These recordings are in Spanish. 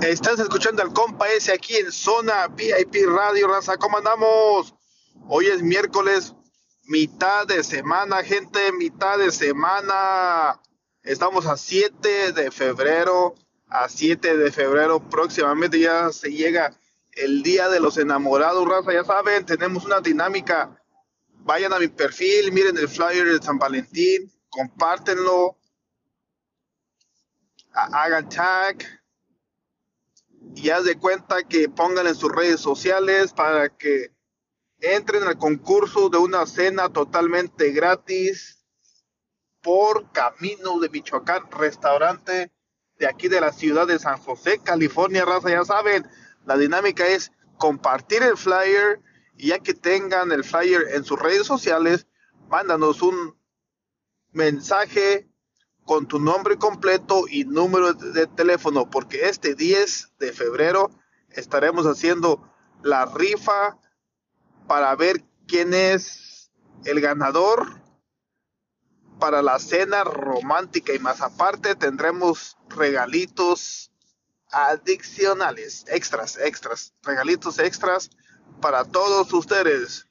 Estás escuchando al compa ese aquí en Zona VIP Radio, raza. ¿Cómo andamos? Hoy es miércoles, mitad de semana, gente, mitad de semana. Estamos a 7 de febrero, a 7 de febrero. Próximamente ya se llega el día de los enamorados, raza. Ya saben, tenemos una dinámica. Vayan a mi perfil, miren el flyer de San Valentín, compártenlo, hagan tag y haz de cuenta que pongan en sus redes sociales para que entren al concurso de una cena totalmente gratis por Camino de Michoacán, restaurante de aquí de la ciudad de San José, California, raza, ya saben, la dinámica es compartir el flyer y ya que tengan el flyer en sus redes sociales, mándanos un mensaje con tu nombre completo y número de teléfono, porque este 10 de febrero estaremos haciendo la rifa para ver quién es el ganador para la cena romántica y más aparte tendremos regalitos adicionales, extras, extras, regalitos extras para todos ustedes.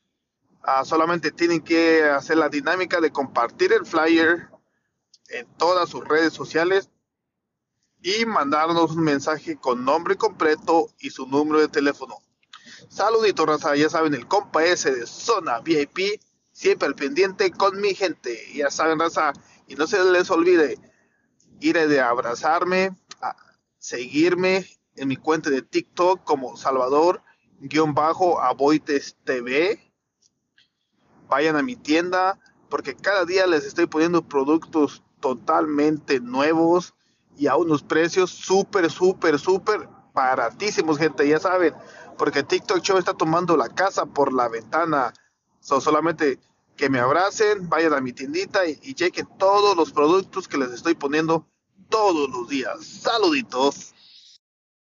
Ah, solamente tienen que hacer la dinámica de compartir el flyer en todas sus redes sociales y mandarnos un mensaje con nombre completo y su número de teléfono. Saluditos, raza, ya saben, el compa ese de Zona VIP, siempre al pendiente con mi gente. Ya saben, raza, y no se les olvide ir de abrazarme, a seguirme en mi cuenta de TikTok como Salvador-Aboites TV. Vayan a mi tienda porque cada día les estoy poniendo productos totalmente nuevos y a unos precios súper, súper, súper baratísimos, gente, ya saben, porque TikTok Show está tomando la casa por la ventana. Son solamente que me abracen, vayan a mi tiendita y, y chequen todos los productos que les estoy poniendo todos los días. Saluditos.